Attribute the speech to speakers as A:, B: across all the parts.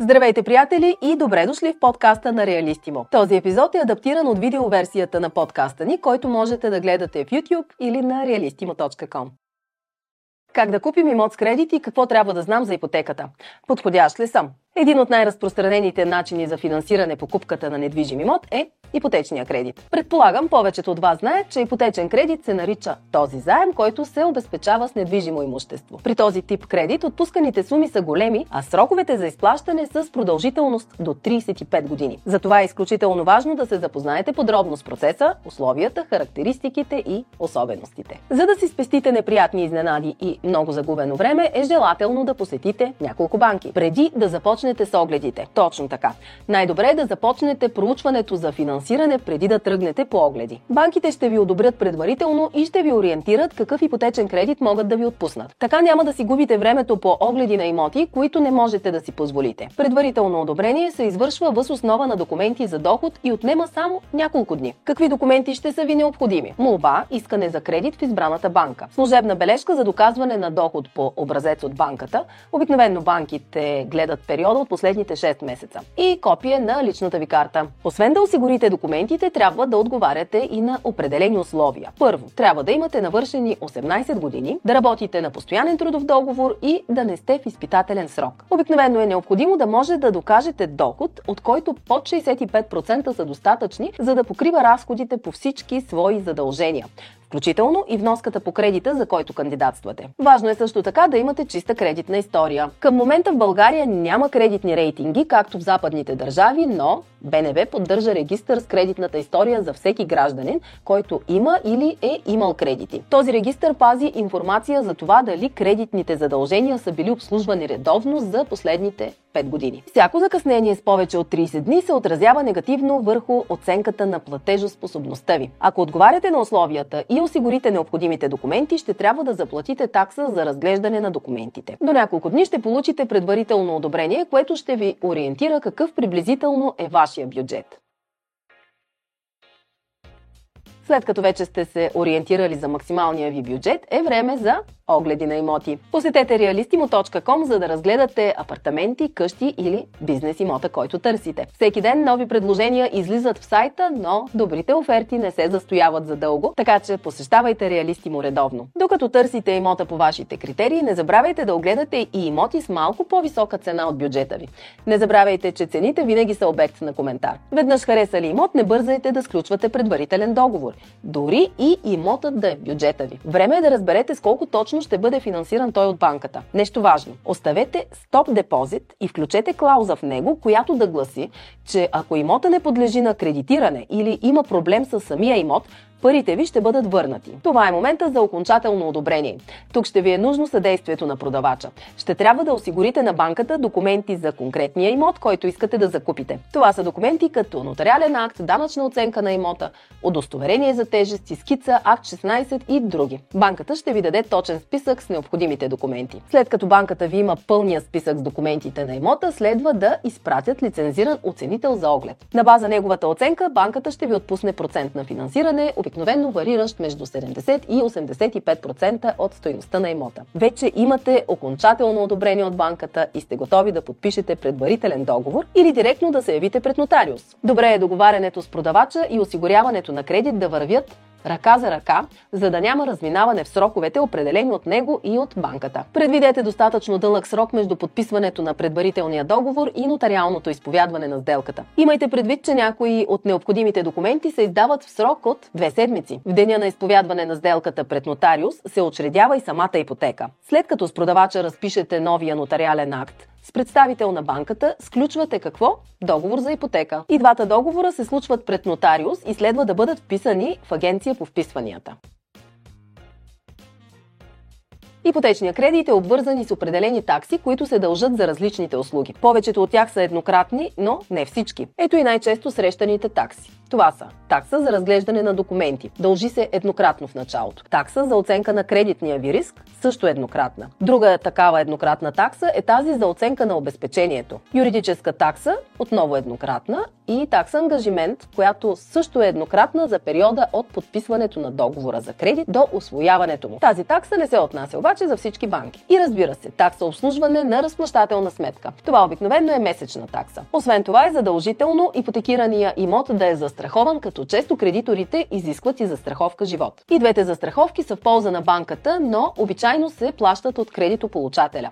A: Здравейте, приятели, и добре дошли в подкаста на Реалистимо. Този епизод е адаптиран от видеоверсията на подкаста ни, който можете да гледате в YouTube или на realistimo.com. Как да купим имот с кредит и какво трябва да знам за ипотеката? Подходящ ли съм? Един от най-разпространените начини за финансиране покупката на недвижим имот е ипотечния кредит. Предполагам, повечето от вас знаят, че ипотечен кредит се нарича този заем, който се обезпечава с недвижимо имущество. При този тип кредит отпусканите суми са големи, а сроковете за изплащане са с продължителност до 35 години. Затова е изключително важно да се запознаете подробно с процеса, условията, характеристиките и особеностите. За да си спестите неприятни изненади и много загубено време, е желателно да посетите няколко банки, преди да започнете с огледите. Точно така. Най-добре е да започнете проучването за финансиране преди да тръгнете по огледи. Банките ще ви одобрят предварително и ще ви ориентират какъв ипотечен кредит могат да ви отпуснат. Така няма да си губите времето по огледи на имоти, които не можете да си позволите. Предварително одобрение се извършва въз основа на документи за доход и отнема само няколко дни. Какви документи ще са ви необходими? Молба, искане за кредит в избраната банка, служебна бележка за доказване на доход по образец от банката. Обикновено банките гледат периода от последните 6 месеца. И копие на личната ви карта. Освен да осигурите документите, трябва да отговаряте и на определени условия. Първо, трябва да имате навършени 18 години, да работите на постоянен трудов договор и да не сте в изпитателен срок. Обикновено е необходимо да може да докажете доход, от който под 65% са достатъчни, за да покрива разходите по всички свои задължения включително и вноската по кредита, за който кандидатствате. Важно е също така да имате чиста кредитна история. Към момента в България няма кредитни рейтинги, както в западните държави, но БНБ поддържа регистър с кредитната история за всеки гражданин, който има или е имал кредити. Този регистър пази информация за това дали кредитните задължения са били обслужвани редовно за последните 5 години. Всяко закъснение с повече от 30 дни се отразява негативно върху оценката на платежоспособността ви. Ако отговаряте на условията и осигурите необходимите документи, ще трябва да заплатите такса за разглеждане на документите. До няколко дни ще получите предварително одобрение, което ще ви ориентира какъв приблизително е вашия бюджет. След като вече сте се ориентирали за максималния ви бюджет, е време за огледи на имоти. Посетете realistimo.com, за да разгледате апартаменти, къщи или бизнес имота, който търсите. Всеки ден нови предложения излизат в сайта, но добрите оферти не се застояват за дълго, така че посещавайте Realistimo редовно. Докато търсите имота по вашите критерии, не забравяйте да огледате и имоти с малко по-висока цена от бюджета ви. Не забравяйте, че цените винаги са обект на коментар. Веднъж харесали имот, не бързайте да сключвате предварителен договор. Дори и имотът да е бюджета ви. Време е да разберете с колко точно ще бъде финансиран той от банката. Нещо важно. Оставете стоп депозит и включете клауза в него, която да гласи, че ако имота не подлежи на кредитиране или има проблем с самия имот, парите ви ще бъдат върнати. Това е момента за окончателно одобрение. Тук ще ви е нужно съдействието на продавача. Ще трябва да осигурите на банката документи за конкретния имот, който искате да закупите. Това са документи като нотариален акт, данъчна оценка на имота, удостоверение за тежест, скица, акт 16 и други. Банката ще ви даде точен списък с необходимите документи. След като банката ви има пълния списък с документите на имота, следва да изпратят лицензиран оценител за оглед. На база неговата оценка банката ще ви отпусне процент на финансиране, вариращ между 70 и 85% от стоеността на имота. Вече имате окончателно одобрение от банката и сте готови да подпишете предварителен договор или директно да се явите пред нотариус. Добре е договарянето с продавача и осигуряването на кредит да вървят ръка за ръка, за да няма разминаване в сроковете, определени от него и от банката. Предвидете достатъчно дълъг срок между подписването на предварителния договор и нотариалното изповядване на сделката. Имайте предвид, че някои от необходимите документи се издават в срок от две седмици. В деня на изповядване на сделката пред нотариус се очредява и самата ипотека. След като с продавача разпишете новия нотариален акт, с представител на банката сключвате какво? Договор за ипотека. И двата договора се случват пред нотариус и следва да бъдат вписани в агенция по вписванията. Ипотечният кредит е обвързан и с определени такси, които се дължат за различните услуги. Повечето от тях са еднократни, но не всички. Ето и най-често срещаните такси. Това са такса за разглеждане на документи. Дължи се еднократно в началото. Такса за оценка на кредитния ви риск, също еднократна. Друга такава еднократна такса е тази за оценка на обезпечението. Юридическа такса, отново еднократна, и такса ангажимент, която също е еднократна за периода от подписването на договора за кредит до освояването му. Тази такса не се отнася обаче за всички банки. И разбира се, такса обслужване на разплащателна сметка. Това обикновено е месечна такса. Освен това е задължително ипотекирания имот да е застрахован, като често кредиторите изискват и застраховка живот. И двете застраховки са в полза на банката, но обичайно се плащат от кредитополучателя.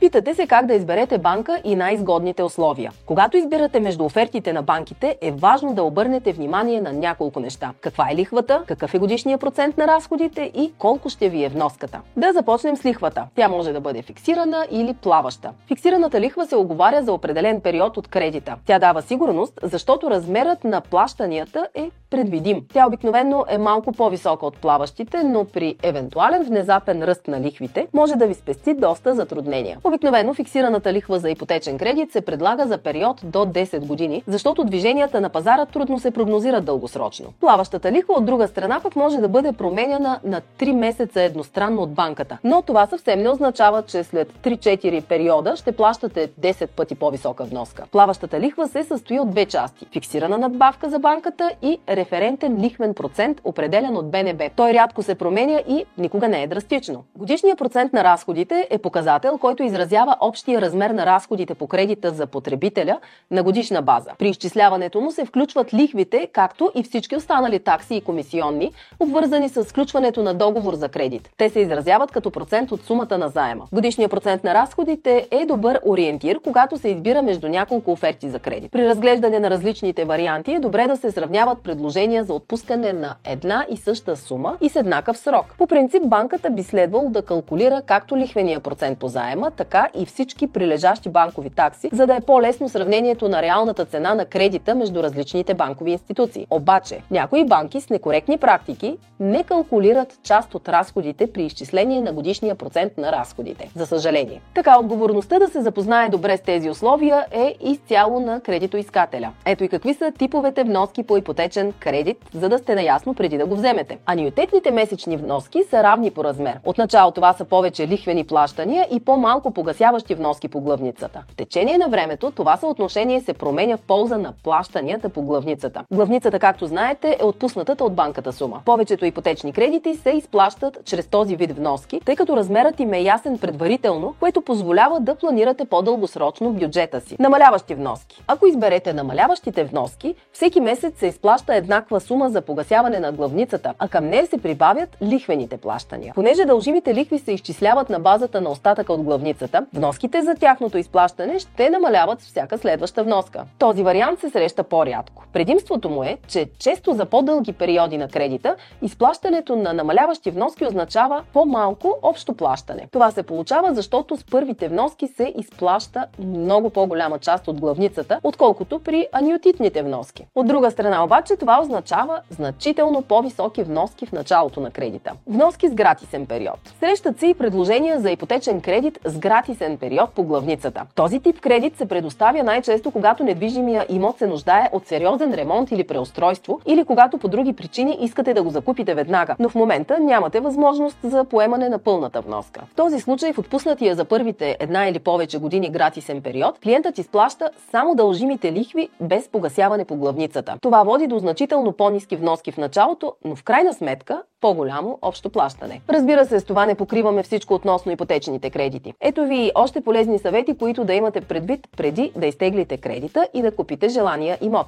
A: Питате се как да изберете банка и най-изгодните условия. Когато избирате между офертите на банките, е важно да обърнете внимание на няколко неща. Каква е лихвата, какъв е годишния процент на разходите и колко ще ви е вноската. Да започнем с лихвата. Тя може да бъде фиксирана или плаваща. Фиксираната лихва се оговаря за определен период от кредита. Тя дава сигурност, защото размерът на плащанията е предвидим. Тя обикновено е малко по-висока от плаващите, но при евентуален внезапен ръст на лихвите може да ви спести доста затруднения. Обикновено фиксираната лихва за ипотечен кредит се предлага за период до 10 години, защото движенията на пазара трудно се прогнозират дългосрочно. Плаващата лихва от друга страна пък може да бъде променяна на 3 месеца едностранно от банката. Но това съвсем не означава, че след 3-4 периода ще плащате 10 пъти по-висока вноска. Плаващата лихва се състои от две части. Фиксирана надбавка за банката и референтен лихвен процент, определен от БНБ. Той рядко се променя и никога не е драстично. Годишният процент на разходите е показател, който изразява общия размер на разходите по кредита за потребителя на годишна база. При изчисляването му се включват лихвите, както и всички останали такси и комисионни, обвързани с включването на договор за кредит. Те се изразяват като процент от сумата на заема. Годишният процент на разходите е добър ориентир, когато се избира между няколко оферти за кредит. При разглеждане на различните варианти е добре да се сравняват предложения за отпускане на една и съща сума и с еднакъв срок. По принцип, банката би следвало да калкулира както лихвения процент по заема, така и всички прилежащи банкови такси, за да е по-лесно сравнението на реалната цена на кредита между различните банкови институции. Обаче, някои банки с некоректни практики не калкулират част от разходите при изчисление на годишния процент на разходите. За съжаление. Така, отговорността да се запознае добре с тези условия е изцяло на кредитоискателя. Ето и какви са типовете вноски по ипотечен кредит, за да сте наясно преди да го вземете. Анюитетните месечни вноски са равни по размер. Отначало това са повече лихвени плащания и по-малко погасяващи вноски по главницата. В течение на времето това съотношение се променя в полза на плащанията по главницата. Главницата, както знаете, е отпуснатата от банката сума. Повечето ипотечни кредити се изплащат чрез този вид вноски, тъй като размерът им е ясен предварително, което позволява да планирате по-дългосрочно бюджета си. Намаляващи вноски. Ако изберете намаляващите вноски, всеки месец се изплаща една еднаква сума за погасяване на главницата, а към нея се прибавят лихвените плащания. Понеже дължимите лихви се изчисляват на базата на остатъка от главницата, вноските за тяхното изплащане ще намаляват всяка следваща вноска. Този вариант се среща по-рядко. Предимството му е, че често за по-дълги периоди на кредита, изплащането на намаляващи вноски означава по-малко общо плащане. Това се получава, защото с първите вноски се изплаща много по-голяма част от главницата, отколкото при аниотитните вноски. От друга страна обаче това означава значително по-високи вноски в началото на кредита. Вноски с гратисен период. Срещат се и предложения за ипотечен кредит с гратисен период по главницата. Този тип кредит се предоставя най-често, когато недвижимия имот се нуждае от сериозен ремонт или преустройство, или когато по други причини искате да го закупите веднага, но в момента нямате възможност за поемане на пълната вноска. В този случай в отпуснатия за първите една или повече години гратисен период, клиентът изплаща само дължимите лихви без погасяване по главницата. Това води до значително по-низки вноски в началото, но в крайна сметка по-голямо общо плащане. Разбира се, с това не покриваме всичко относно ипотечните кредити. Ето ви и още полезни съвети, които да имате предвид преди да изтеглите кредита и да купите желания имот.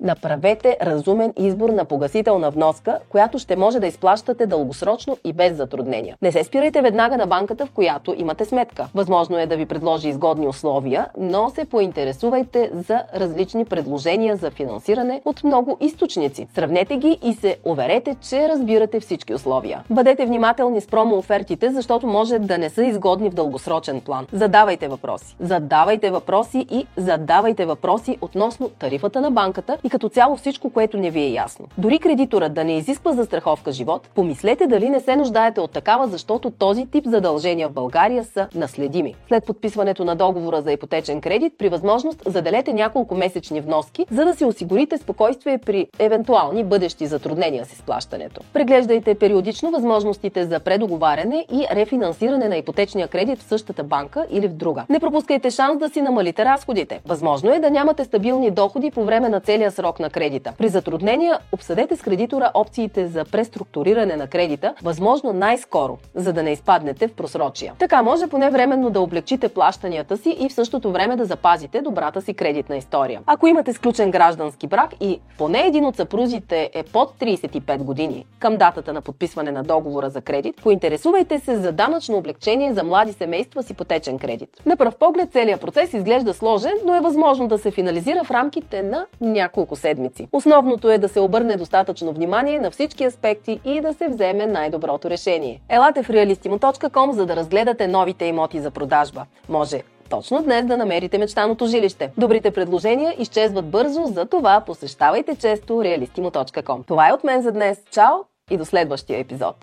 A: Направете разумен избор на погасителна вноска, която ще може да изплащате дългосрочно и без затруднения. Не се спирайте веднага на банката, в която имате сметка. Възможно е да ви предложи изгодни условия, но се поинтересувайте за различни предложения за финансиране от много източници. Сравнете ги и се уверете, че разбирате всички условия. Бъдете внимателни с промо офертите, защото може да не са изгодни в дългосрочен план. Задавайте въпроси. Задавайте въпроси и задавайте въпроси относно тарифата на банката и като цяло всичко, което не ви е ясно. Дори кредиторът да не изисква за страховка живот, помислете дали не се нуждаете от такава, защото този тип задължения в България са наследими. След подписването на договора за ипотечен кредит, при възможност заделете няколко месечни вноски, за да си осигурите спокойствие при евентуални бъдещи затруднения с изплащането. Преглеждайте периодично възможностите за предоговаряне и рефинансиране на ипотечния кредит в същата банка или в друга. Не пропускайте шанс да си намалите разходите. Възможно е да нямате стабилни доходи по време на целия срок на кредита. При затруднения обсъдете с кредитора опциите за преструктуриране на кредита, възможно най-скоро, за да не изпаднете в просрочия. Така може поне временно да облегчите плащанията си и в същото време да запазите добрата си кредитна история. Ако имате сключен граждански брак и поне един от съпрузите е под 35 години към датата на подписване на договора за кредит, поинтересувайте се за данъчно облегчение за млади семейства с ипотечен кредит. На пръв поглед целият процес изглежда сложен, но е възможно да се финализира в рамките на няколко седмици. Основното е да се обърне достатъчно внимание на всички аспекти и да се вземе най-доброто решение. Елате в realistimo.com, за да разгледате новите имоти за продажба. Може точно днес да намерите мечтаното жилище. Добрите предложения изчезват бързо, за това посещавайте често realistimo.com. Това е от мен за днес. Чао и до следващия епизод.